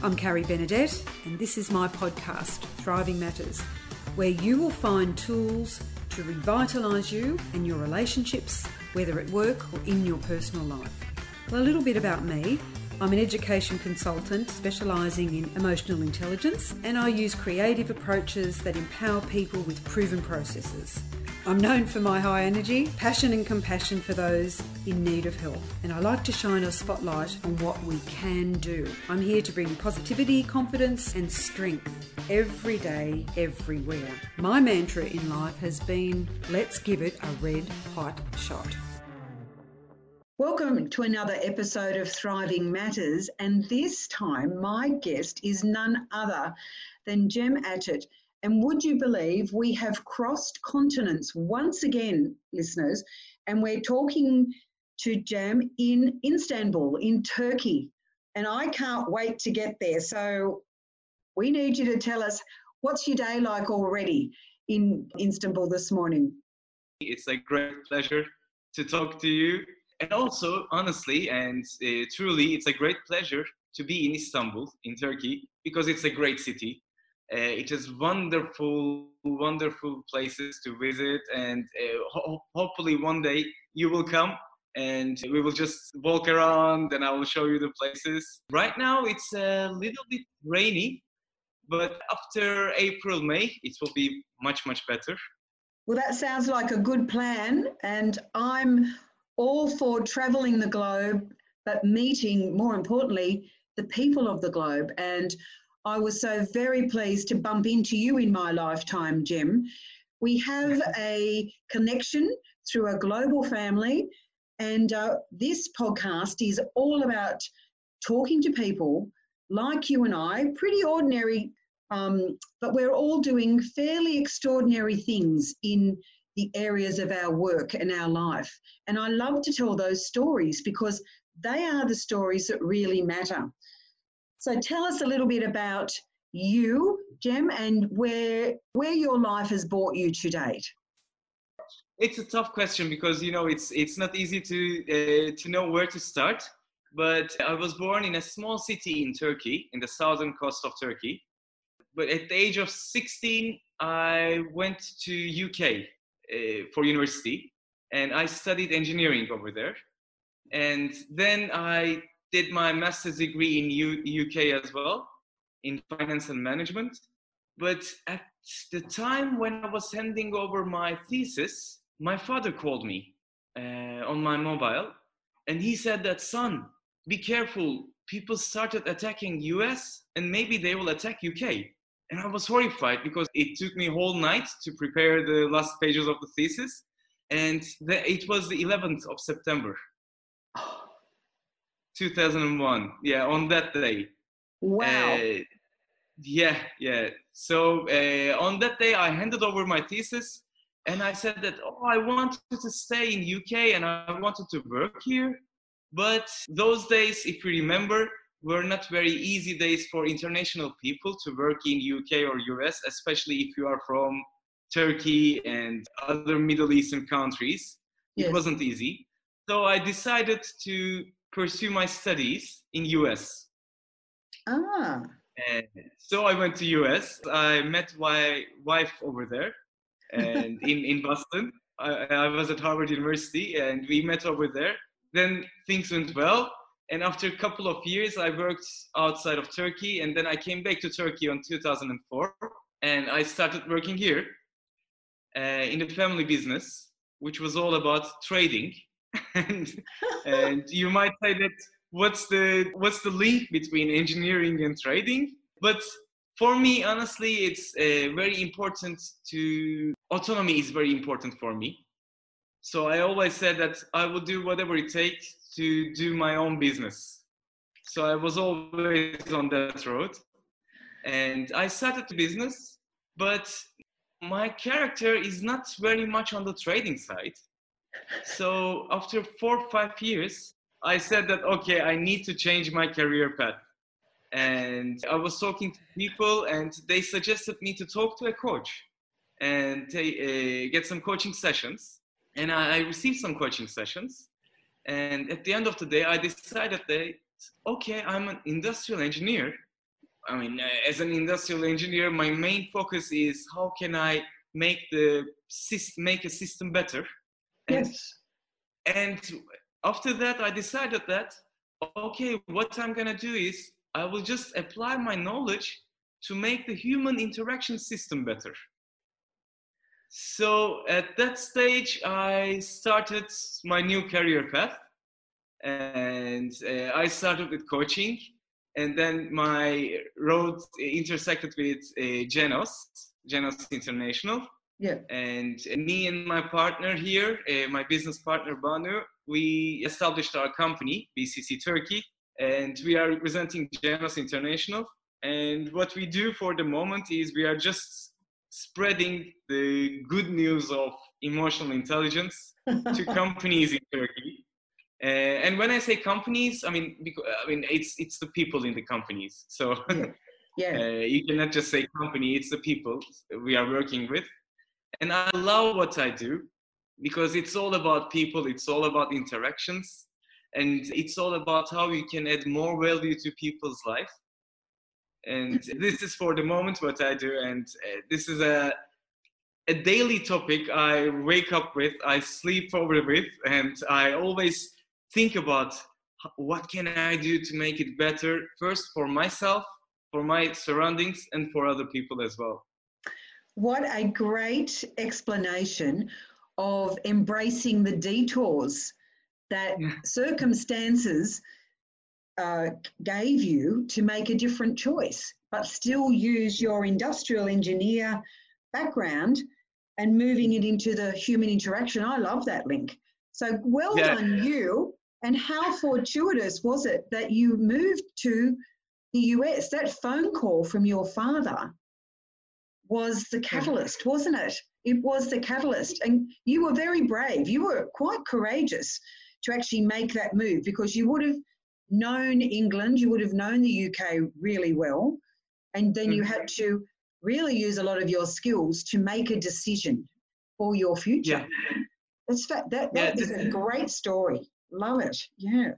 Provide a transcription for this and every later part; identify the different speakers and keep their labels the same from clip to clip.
Speaker 1: I'm Carrie Benedette, and this is my podcast, Thriving Matters, where you will find tools to revitalise you and your relationships, whether at work or in your personal life. Well, a little bit about me. I'm an education consultant specialising in emotional intelligence, and I use creative approaches that empower people with proven processes. I'm known for my high energy, passion, and compassion for those in need of help, and I like to shine a spotlight on what we can do. I'm here to bring positivity, confidence, and strength every day, everywhere. My mantra in life has been let's give it a red hot shot. Welcome to another episode of Thriving Matters, and this time my guest is none other than Jem Atat. And would you believe we have crossed continents once again, listeners, and we're talking to Jam in Istanbul, in Turkey. And I can't wait to get there. So we need you to tell us what's your day like already in Istanbul this morning?
Speaker 2: It's a great pleasure to talk to you. And also, honestly and uh, truly, it's a great pleasure to be in Istanbul, in Turkey, because it's a great city. Uh, it is wonderful, wonderful places to visit, and uh, ho- hopefully one day you will come and we will just walk around and I will show you the places. Right now it's a little bit rainy, but after April, May, it will be much, much better.
Speaker 1: Well, that sounds like a good plan, and I'm all for traveling the globe, but meeting, more importantly, the people of the globe. And I was so very pleased to bump into you in my lifetime, Jim. We have a connection through a global family, and uh, this podcast is all about talking to people like you and I, pretty ordinary, um, but we're all doing fairly extraordinary things in the areas of our work and our life. And I love to tell those stories because they are the stories that really matter. So tell us a little bit about you, Jem, and where where your life has brought you to date.
Speaker 2: It's a tough question because you know it's it's not easy to uh, to know where to start. But I was born in a small city in Turkey, in the southern coast of Turkey. But at the age of 16, I went to UK uh, for university, and I studied engineering over there. And then I did my master's degree in U- UK as well in finance and management. But at the time when I was handing over my thesis, my father called me uh, on my mobile and he said that son be careful. People started attacking us and maybe they will attack uk and i was horrified because it took me whole night to prepare the last pages of the thesis and the, it was the 11th of september 2001 yeah on that day.
Speaker 1: Wow.
Speaker 2: Uh, yeah yeah. So uh, on that day i handed over my thesis and i said that oh i wanted to stay in uk and i wanted to work here. But those days if you remember were not very easy days for international people to work in uk or us especially if you are from turkey and other middle eastern countries. Yes. it wasn't easy. So i decided to pursue my studies in US.
Speaker 1: Ah.
Speaker 2: And so I went to US. I met my wife over there, and in in Boston. I, I was at Harvard University, and we met over there. Then things went well, and after a couple of years, I worked outside of Turkey, and then I came back to Turkey in 2004, and I started working here uh, in the family business, which was all about trading and, and you might say that what's the what's the link between engineering and trading? But for me honestly it's uh, very important to autonomy is very important for me. So i always said that i will do whatever it takes to do my own business. So i was always on that road. And i started the business but my character is not very much on the trading side so after four or five years, I said that, okay, I need to change my career path. And I was talking to people and they suggested me to talk to a coach and uh, get some coaching sessions. And I, I received some coaching sessions. And at the end of the day, I decided that, okay, I'm an industrial engineer, I mean, uh, as an industrial engineer, my main focus is how can I make the make a system better.
Speaker 1: And, yes.
Speaker 2: And after that, I decided that okay, what I'm gonna do is I will just apply my knowledge to make the human interaction system better. So at that stage, I started my new career path, and uh, I started with coaching and then my road intersected with uh, Genos, Genos International.
Speaker 1: Yeah.
Speaker 2: And me and my partner here, uh, my business partner Banu, we established our company, BCC Turkey, and we are representing Genos International. And what we do for the moment is we are just spreading the good news of emotional intelligence to companies in Turkey. Uh, and when I say companies, I mean because, I mean it's it's the people in the companies. So
Speaker 1: yeah, yeah.
Speaker 2: Uh, you cannot just say company; it's the people we are working with. And I love what I do because it's all about people. It's all about interactions, and it's all about how you can add more value to people's life. And this is for the moment what I do, and uh, this is a a daily topic I wake up with, I sleep over with, and I always think about what can I do to make it better first for myself, for my surroundings, and for other people as well.
Speaker 1: What a great explanation of embracing the detours that circumstances uh, gave you to make a different choice, but still use your industrial engineer background and moving it into the human interaction. I love that link. So well yeah. done you and how fortuitous was it that you moved to the US? That phone call from your father was the catalyst, wasn't it? It was the catalyst. And you were very brave. You were quite courageous to actually make that move because you would have known England, you would have known the UK really well. And then you had mm-hmm. to really use a lot of your skills to make a decision for your future. Yeah. That's that, that, that yeah. is a great story. Love it. Yeah.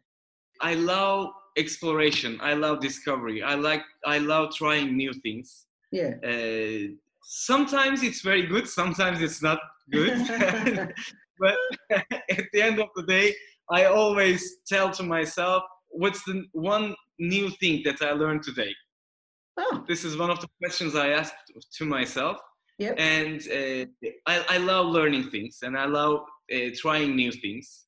Speaker 2: I love exploration. I love discovery. I like I love trying new things.
Speaker 1: Yeah.
Speaker 2: Uh, sometimes it's very good. Sometimes it's not good. but at the end of the day, I always tell to myself, "What's the one new thing that I learned today?"
Speaker 1: Oh.
Speaker 2: This is one of the questions I asked to myself.
Speaker 1: Yep.
Speaker 2: And uh, I, I love learning things and I love uh, trying new things.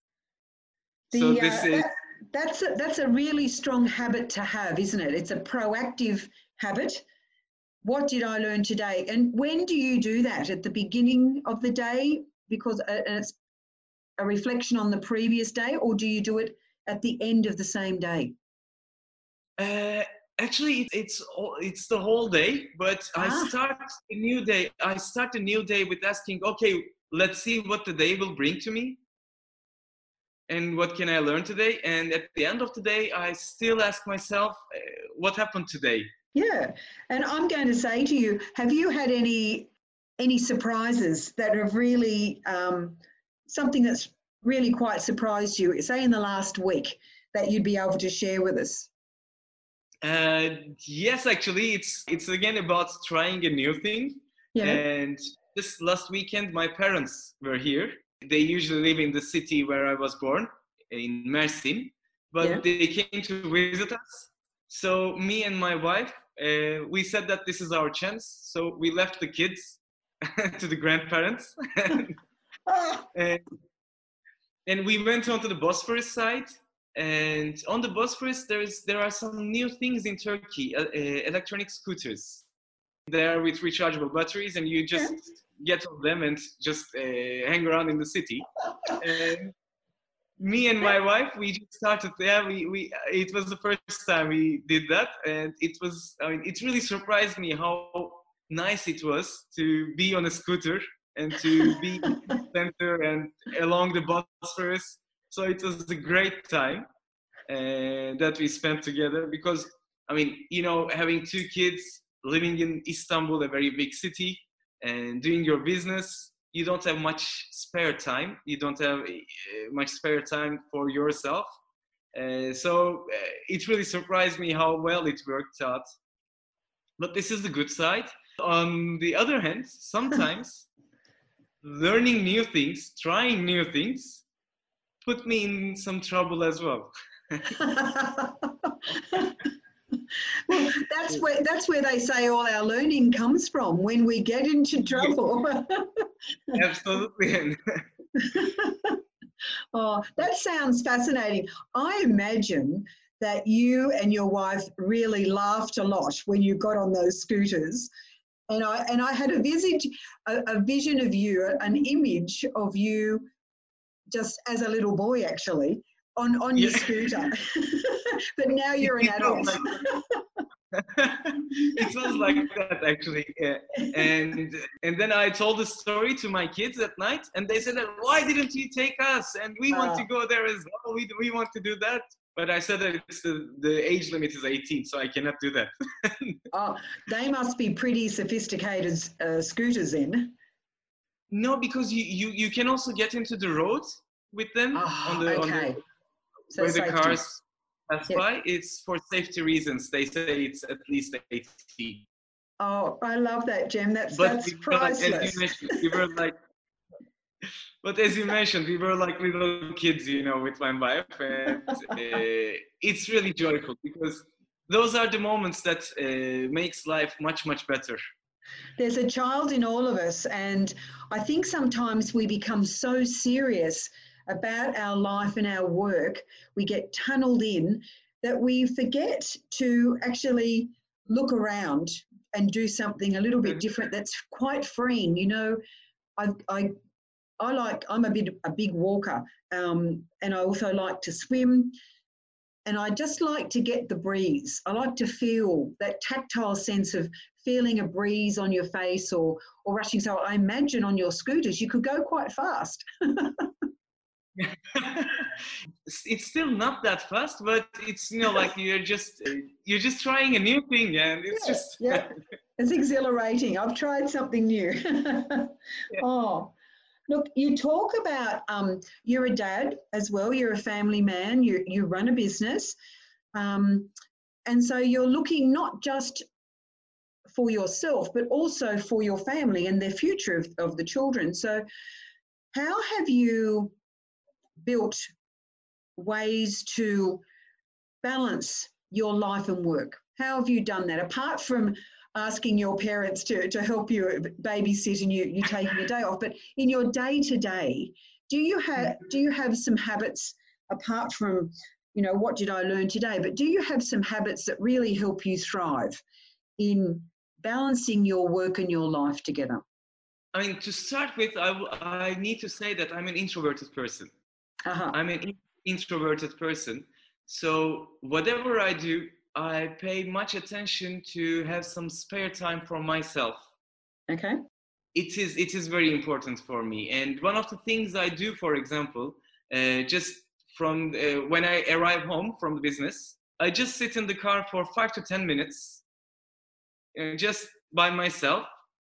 Speaker 1: The, so this uh, is that, that's a, that's a really strong habit to have, isn't it? It's a proactive habit. What did I learn today? And when do you do that? At the beginning of the day, because uh, it's a reflection on the previous day, or do you do it at the end of the same day?
Speaker 2: Uh, actually, it's it's the whole day. But ah. I start a new day. I start a new day with asking, okay, let's see what the day will bring to me and what can I learn today? And at the end of the day, I still ask myself, uh, what happened today?
Speaker 1: Yeah, and I'm going to say to you, have you had any any surprises that have really um, something that's really quite surprised you? Say in the last week that you'd be able to share with us.
Speaker 2: Uh, yes, actually, it's it's again about trying a new thing.
Speaker 1: Yeah.
Speaker 2: And this last weekend, my parents were here, they usually live in the city where I was born, in Mersin, but yeah. they came to visit us. So me and my wife, uh, we said that this is our chance. So we left the kids to the grandparents, and, and we went onto the Bosphorus side. And on the Bosphorus, there's there are some new things in Turkey, uh, uh, electronic scooters. They are with rechargeable batteries, and you just get on them and just uh, hang around in the city. And me and my wife, we just started. Yeah, we, we it was the first time we did that, and it was. I mean, it really surprised me how nice it was to be on a scooter and to be in the center and along the Bosphorus. So it was a great time uh, that we spent together because I mean, you know, having two kids living in Istanbul, a very big city, and doing your business you don't have much spare time you don't have uh, much spare time for yourself uh, so uh, it really surprised me how well it worked out but this is the good side. On the other hand, sometimes learning new things, trying new things, put me in some trouble as well.
Speaker 1: well, that's where that's where they say all our learning comes from when we get into trouble.
Speaker 2: Absolutely.
Speaker 1: oh, that sounds fascinating. I imagine that you and your wife really laughed a lot when you got on those scooters. And I and I had a visage, a, a vision of you, an image of you, just as a little boy, actually, on on your scooter. but now you're an adult.
Speaker 2: it was like that actually yeah. and and then i told the story to my kids at night and they said why didn't you take us and we want to ah. go there as well we, we want to do that but i said that the, the age limit is 18 so i cannot do that
Speaker 1: oh they must be pretty sophisticated uh, scooters then
Speaker 2: no because you, you you can also get into the road with them
Speaker 1: oh, on the, okay. on the
Speaker 2: so the cars that's yep. why it's for safety reasons. They say it's at least 80.
Speaker 1: Oh, I love that, Jim. That's but that's priceless. Like, as you mentioned, we were like,
Speaker 2: but as you mentioned, we were like little kids, you know, with my wife, and uh, it's really joyful because those are the moments that uh, makes life much much better.
Speaker 1: There's a child in all of us, and I think sometimes we become so serious about our life and our work, we get tunneled in that we forget to actually look around and do something a little bit mm-hmm. different that's quite freeing. You know, I, I, I like, I'm a bit a big walker um, and I also like to swim. And I just like to get the breeze. I like to feel that tactile sense of feeling a breeze on your face or, or rushing. So I imagine on your scooters, you could go quite fast.
Speaker 2: it's still not that fast but it's you know like you're just you're just trying a new thing and it's
Speaker 1: yeah,
Speaker 2: just
Speaker 1: yeah. It's exhilarating. I've tried something new. Yeah. oh. Look you talk about um, you're a dad as well you're a family man you you run a business um, and so you're looking not just for yourself but also for your family and the future of, of the children. So how have you built ways to balance your life and work? How have you done that? Apart from asking your parents to, to help you babysit and you, you taking a day off, but in your day to day, do you have mm-hmm. do you have some habits apart from you know what did I learn today? But do you have some habits that really help you thrive in balancing your work and your life together?
Speaker 2: I mean, to start with, I, I need to say that I'm an introverted person. Uh-huh. I'm an introverted person. So whatever I do, I pay much attention to have some spare time for myself.
Speaker 1: Okay.
Speaker 2: It is it is very important for me. And one of the things I do, for example, uh, just from uh, when I arrive home from the business, I just sit in the car for five to ten minutes, uh, just by myself,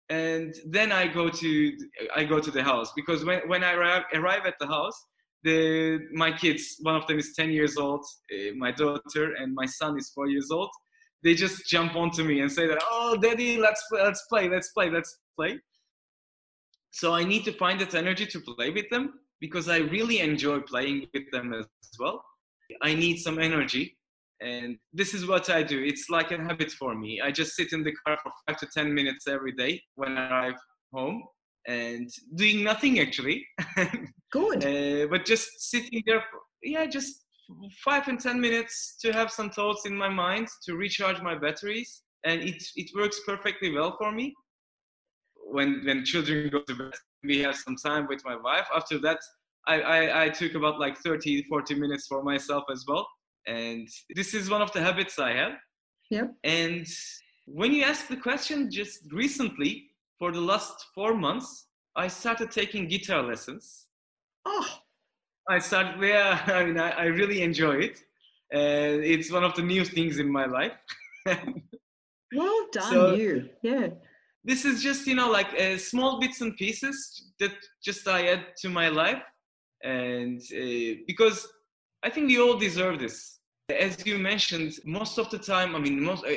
Speaker 2: and then I go to I go to the house because when when I arrive, arrive at the house, the my kids one of them is 10 years old uh, my daughter and my son is 4 years old. They just jump onto me and say that oh daddy let's let's play let's play let's play. So i need to find that energy to play with them because i really enjoy playing with them as well. I need some energy and this is what i do. It's like a habit for me. I just sit in the car for 5 to 10 minutes every day when i arrive home and doing nothing actually.
Speaker 1: Good.
Speaker 2: uh, but just sitting there, for, yeah, just five and ten minutes to have some thoughts in my mind to recharge my batteries, and it it works perfectly well for me. When when children go to bed, we have some time with my wife. After that, I, I, I took about like 30, 40 minutes for myself as well. And this is one of the habits I have.
Speaker 1: Yeah.
Speaker 2: And when you ask the question just recently, for the last four months, I started taking guitar lessons.
Speaker 1: Oh.
Speaker 2: I started, yeah, I mean, I, I really enjoy it. Uh, it's one of the new things in my life.
Speaker 1: well done, so, you. Yeah.
Speaker 2: This is just, you know, like uh, small bits and pieces that just I add to my life. And uh, because I think we all deserve this. As you mentioned, most of the time, I mean, most, uh,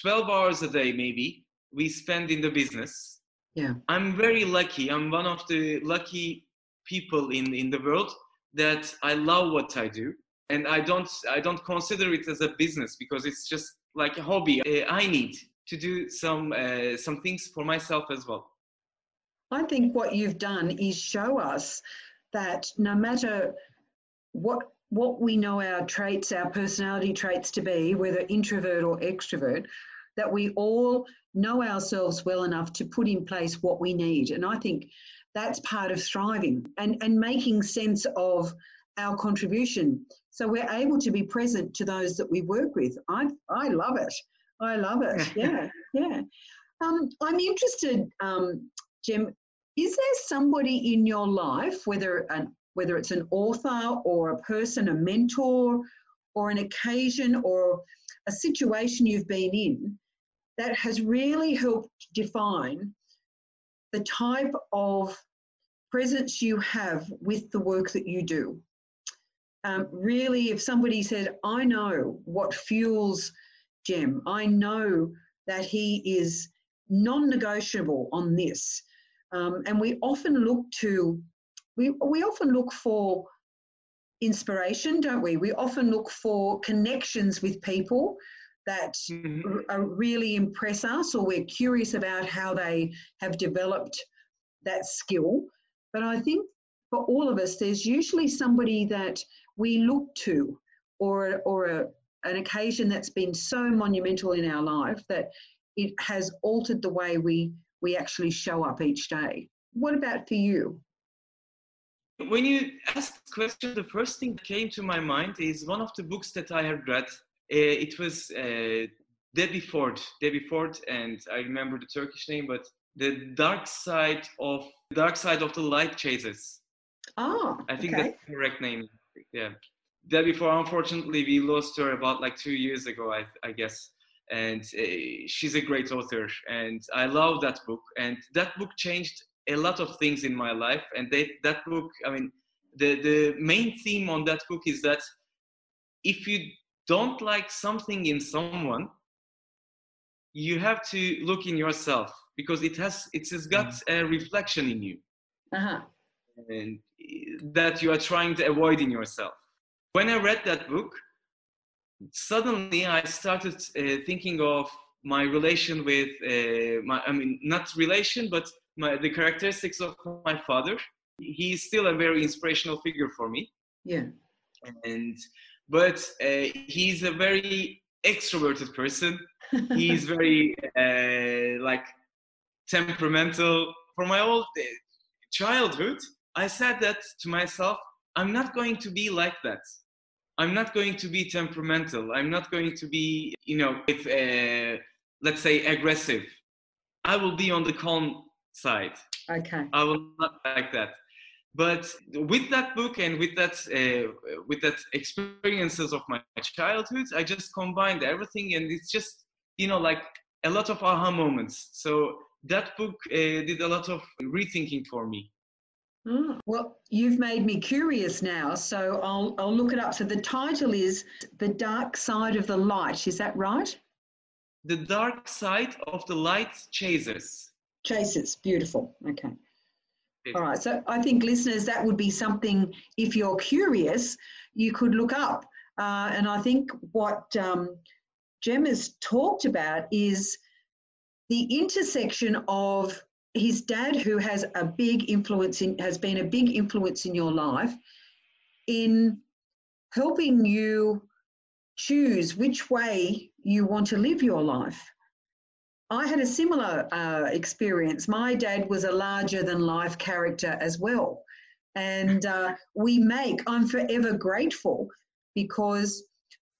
Speaker 2: 12 hours a day maybe, we spend in the business.
Speaker 1: Yeah.
Speaker 2: I'm very lucky. I'm one of the lucky people in, in the world that I love what I do. And I don't, I don't consider it as a business because it's just like a hobby. Uh, I need to do some, uh, some things for myself as well.
Speaker 1: I think what you've done is show us that no matter what what we know our traits, our personality traits to be, whether introvert or extrovert, that we all know ourselves well enough to put in place what we need. And I think that's part of thriving and, and making sense of our contribution. So we're able to be present to those that we work with. I, I love it. I love it. Yeah, yeah. Um, I'm interested, um, Jem, is there somebody in your life, whether an whether it's an author or a person, a mentor, or an occasion or a situation you've been in that has really helped define the type of presence you have with the work that you do. Um, really, if somebody said, I know what fuels Jim, I know that he is non negotiable on this. Um, and we often look to we, we often look for inspiration, don't we? We often look for connections with people that mm-hmm. really impress us, or we're curious about how they have developed that skill. But I think for all of us, there's usually somebody that we look to, or or a, an occasion that's been so monumental in our life that it has altered the way we we actually show up each day. What about for you?
Speaker 2: When you ask the question, the first thing that came to my mind is one of the books that I have read. Uh, it was uh, Debbie Ford, Debbie Ford, and I remember the Turkish name, but the dark side of the dark side of the light chasers.
Speaker 1: Oh,
Speaker 2: I think
Speaker 1: okay.
Speaker 2: that's the correct name. Yeah, Debbie Ford. Unfortunately, we lost her about like two years ago, I, I guess. And uh, she's a great author, and I love that book. And that book changed a lot of things in my life and they, that book i mean the, the main theme on that book is that if you don't like something in someone you have to look in yourself because it has it has got mm-hmm. a reflection in you
Speaker 1: uh-huh.
Speaker 2: and that you are trying to avoid in yourself when i read that book suddenly i started uh, thinking of my relation with uh, my i mean not relation but my, the characteristics of my father. He's still a very inspirational figure for me.
Speaker 1: Yeah.
Speaker 2: And but uh, he's a very extroverted person. he's very uh, like temperamental. For my old uh, childhood, I said that to myself. I'm not going to be like that. I'm not going to be temperamental. I'm not going to be, you know, if uh, let's say aggressive. I will be on the calm side.
Speaker 1: Okay.
Speaker 2: I will not like that. But with that book and with that uh, with that experiences of my childhood, I just combined everything, and it's just you know like a lot of aha moments. So that book uh, did a lot of rethinking for me.
Speaker 1: Oh, well, you've made me curious now, so I'll I'll look it up. So the title is "The Dark Side of the Light." Is that right?
Speaker 2: The Dark Side of the Light Chasers.
Speaker 1: Chasers, beautiful. Okay. All right. So I think listeners, that would be something, if you're curious, you could look up. Uh, and I think what um, Jem has talked about is the intersection of his dad, who has a big influence in, has been a big influence in your life, in helping you choose which way you want to live your life. I had a similar uh, experience. My dad was a larger than life character as well. And uh, we make, I'm forever grateful because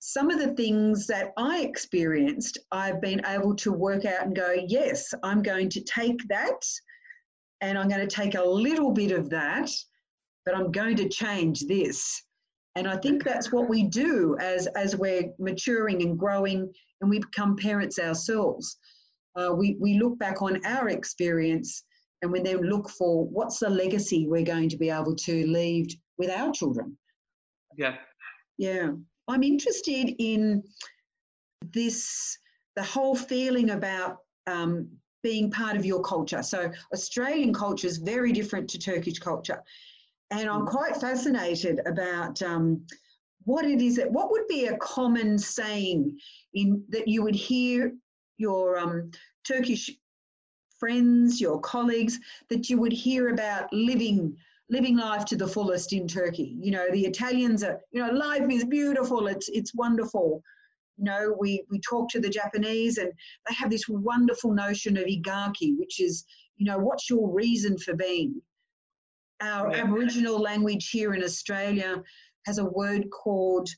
Speaker 1: some of the things that I experienced, I've been able to work out and go, yes, I'm going to take that and I'm going to take a little bit of that, but I'm going to change this. And I think that's what we do as, as we're maturing and growing and we become parents ourselves uh, we, we look back on our experience and we then look for what's the legacy we're going to be able to leave with our children.
Speaker 2: Yeah.
Speaker 1: Yeah. I'm interested in this the whole feeling about um, being part of your culture. So Australian culture is very different to Turkish culture, and I'm mm. quite fascinated about um, what it is that what would be a common saying in that you would hear your um, Turkish friends, your colleagues, that you would hear about living living life to the fullest in Turkey. You know, the Italians are, you know, life is beautiful, it's it's wonderful. You know, we we talk to the Japanese and they have this wonderful notion of ikigai, which is, you know, what's your reason for being? Our yeah. Aboriginal language here in Australia has a word called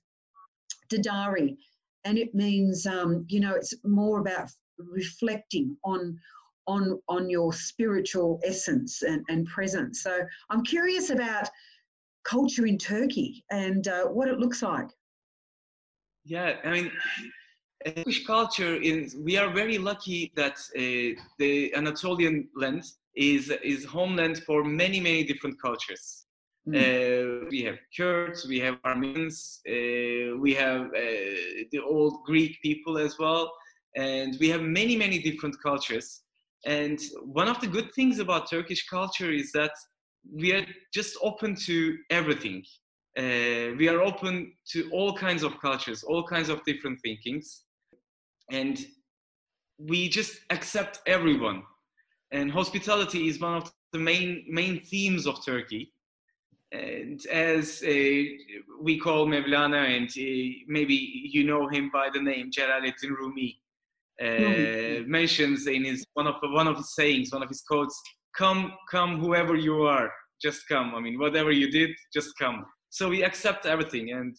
Speaker 1: dadirri, and it means, um, you know, it's more about reflecting on on on your spiritual essence and, and presence. So I'm curious about culture in Turkey and uh, what it looks like.
Speaker 2: Yeah, I mean, Turkish culture is. We are very lucky that uh, the Anatolian land is is homeland for many many different cultures. Mm. Uh, we have Kurds, we have Armenians, uh, we have uh, the old Greek people as well, and we have many many different cultures. And one of the good things about Turkish culture is that we are just open to everything. Uh, we are open to all kinds of cultures, all kinds of different thinkings, and we just accept everyone. And hospitality is one of the main main themes of Turkey. And as uh, we call Mevlana, and uh, maybe you know him by the name Jalaluddin Rumi, uh, mentions in his one of one of his sayings, one of his quotes, "Come, come, whoever you are, just come. I mean, whatever you did, just come." So we accept everything, and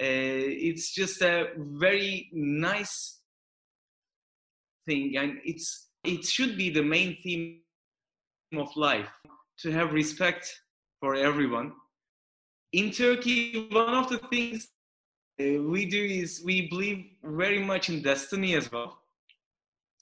Speaker 2: uh, it's just a very nice thing, and it's it should be the main theme of life to have respect for everyone. In Turkey, one of the things uh, we do is we believe very much in destiny as well.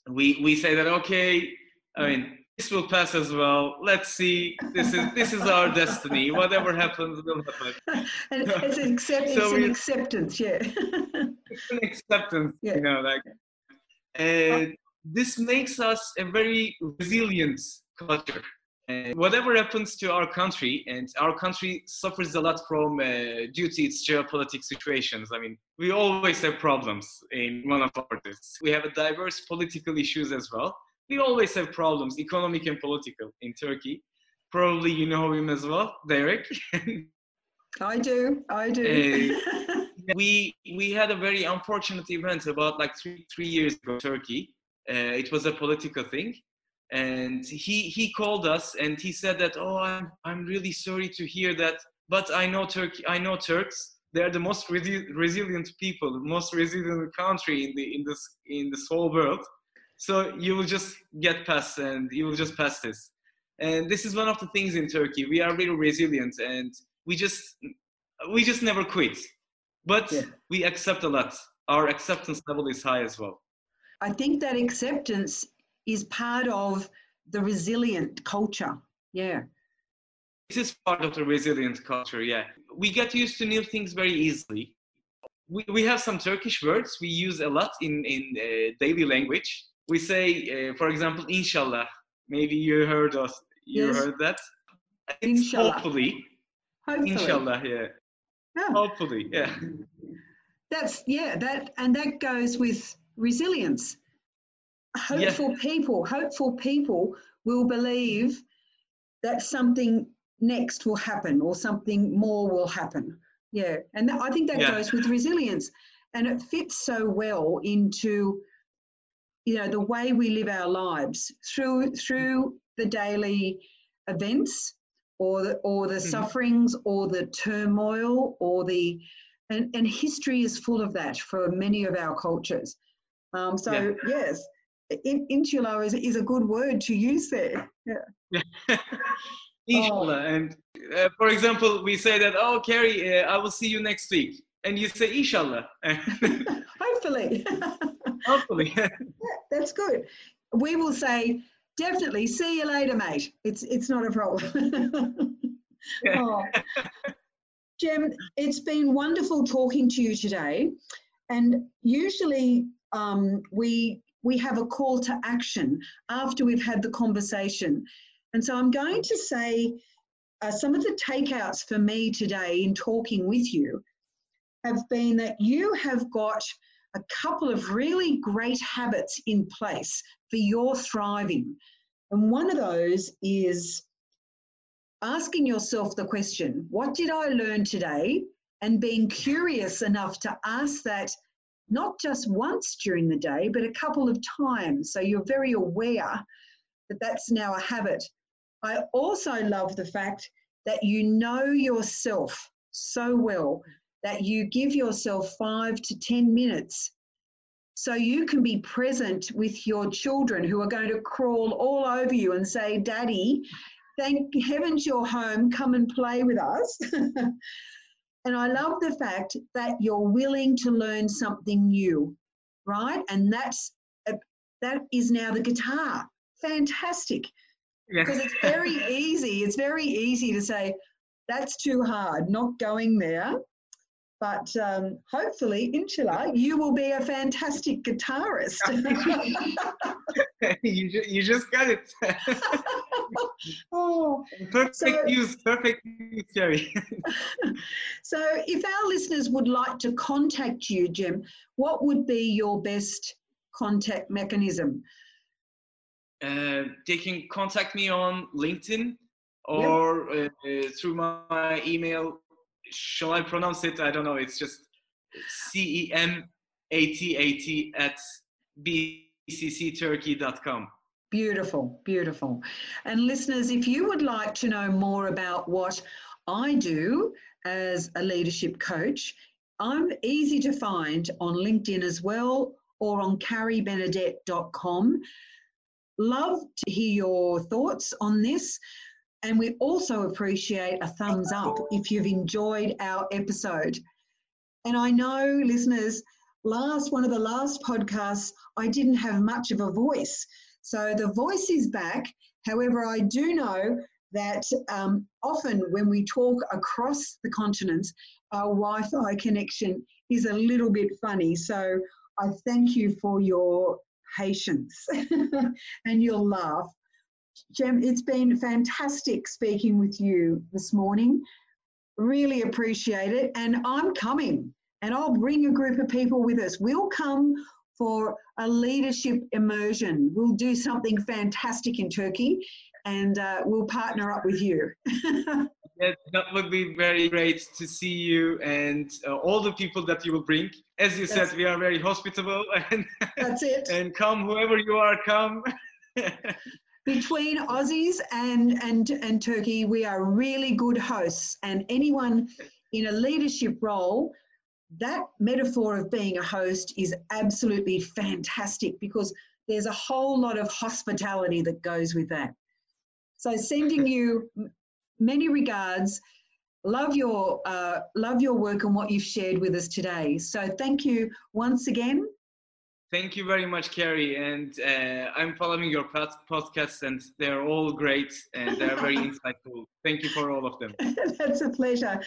Speaker 2: We we say that okay, I mean this will pass as well. Let's see. This is this is our destiny. Whatever happens will happen.
Speaker 1: and it's, an, accept, so it's an acceptance, yeah.
Speaker 2: it's an acceptance, yeah. you know, like. Uh, this makes us a very resilient culture. And whatever happens to our country, and our country suffers a lot from uh, due to its geopolitical situations. I mean, we always have problems in one of our parties. We have a diverse political issues as well. We always have problems, economic and political, in Turkey. Probably you know him as well, Derek.
Speaker 1: I do. I do.
Speaker 2: uh, we we had a very unfortunate event about like three three years ago in Turkey. Uh, it was a political thing and he he called us and he said that oh i'm i'm really sorry to hear that but i know turkey i know turks. They're the most resi- resilient people the most resilient country in the in this in this whole world. So you will just get past and you will just pass this. And this is one of the things in turkey. We are really resilient and we just we just never quit. But yeah. we accept a lot. Our acceptance level is high as well.
Speaker 1: I think that acceptance is part of the resilient culture. Yeah.
Speaker 2: This is part of the resilient culture, yeah. We get used to new things very easily. We, we have some Turkish words we use a lot in, in uh, daily language. We say, uh, for example, inshallah. Maybe you heard us. You yes. heard that?
Speaker 1: It's inshallah.
Speaker 2: Hopefully.
Speaker 1: Hopefully.
Speaker 2: Inshallah, yeah. yeah. Hopefully, yeah.
Speaker 1: That's, yeah, that, and that goes with resilience hopeful yeah. people, hopeful people will believe that something next will happen or something more will happen. Yeah, and that, I think that yeah. goes with resilience, and it fits so well into you know the way we live our lives through through the daily events or the, or the mm-hmm. sufferings or the turmoil or the and, and history is full of that for many of our cultures. Um, so yeah. yes, in, inshallah is, is a good word to use there. Yeah.
Speaker 2: inshallah. Oh. And uh, for example, we say that, oh, Carrie, uh, I will see you next week. And you say, inshallah.
Speaker 1: Hopefully.
Speaker 2: Hopefully.
Speaker 1: yeah, that's good. We will say, definitely, see you later, mate. It's, it's not a problem. oh. Jem, it's been wonderful talking to you today. And usually um, we we have a call to action after we've had the conversation. And so I'm going to say uh, some of the takeouts for me today in talking with you have been that you have got a couple of really great habits in place for your thriving. And one of those is asking yourself the question, what did I learn today? And being curious enough to ask that not just once during the day, but a couple of times. So you're very aware that that's now a habit. I also love the fact that you know yourself so well that you give yourself five to 10 minutes so you can be present with your children who are going to crawl all over you and say, Daddy, thank heavens you're home, come and play with us. and I love the fact that you're willing to learn something new, right? And that's uh, that is now the guitar. Fantastic. Because it's very easy. It's very easy to say, that's too hard, not going there. But um, hopefully, inshallah, you will be a fantastic guitarist.
Speaker 2: you, just, you just got it. oh, perfect so, use, perfect use, Jerry.
Speaker 1: so, if our listeners would like to contact you, Jim, what would be your best contact mechanism?
Speaker 2: Uh, they can contact me on LinkedIn or yep. uh, through my email shall I pronounce it? I don't know. It's just C E M A T A T at bccturkey.com.
Speaker 1: Beautiful, beautiful. And listeners, if you would like to know more about what I do as a leadership coach, I'm easy to find on LinkedIn as well or on carriebenedette.com. Love to hear your thoughts on this. And we also appreciate a thumbs up if you've enjoyed our episode. And I know, listeners, last one of the last podcasts, I didn't have much of a voice. So the voice is back. However, I do know that um, often when we talk across the continents, our Wi Fi connection is a little bit funny. So I thank you for your patience and your laugh. Jem, it's been fantastic speaking with you this morning. Really appreciate it. And I'm coming and I'll bring a group of people with us. We'll come for a leadership immersion. We'll do something fantastic in Turkey and uh, we'll partner up with you.
Speaker 2: yeah, that would be very great to see you and uh, all the people that you will bring. As you that's, said, we are very hospitable and
Speaker 1: that's it.
Speaker 2: and come whoever you are, come.
Speaker 1: between Aussies and, and, and Turkey, we are really good hosts. And anyone in a leadership role, that metaphor of being a host is absolutely fantastic because there's a whole lot of hospitality that goes with that. So, sending you many regards. Love your uh, love your work and what you've shared with us today. So, thank you once again
Speaker 2: Thank you very much, Carrie. And uh, I'm following your podcasts, and they're all great and they're very insightful. Thank you for all of them.
Speaker 1: That's a pleasure.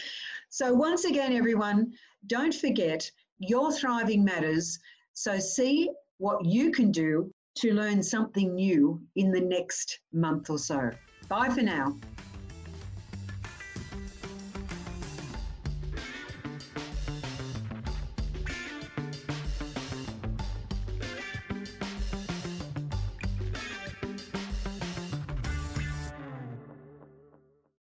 Speaker 1: So, once again, everyone, don't forget your thriving matters. So, see what you can do to learn something new in the next month or so. Bye for now.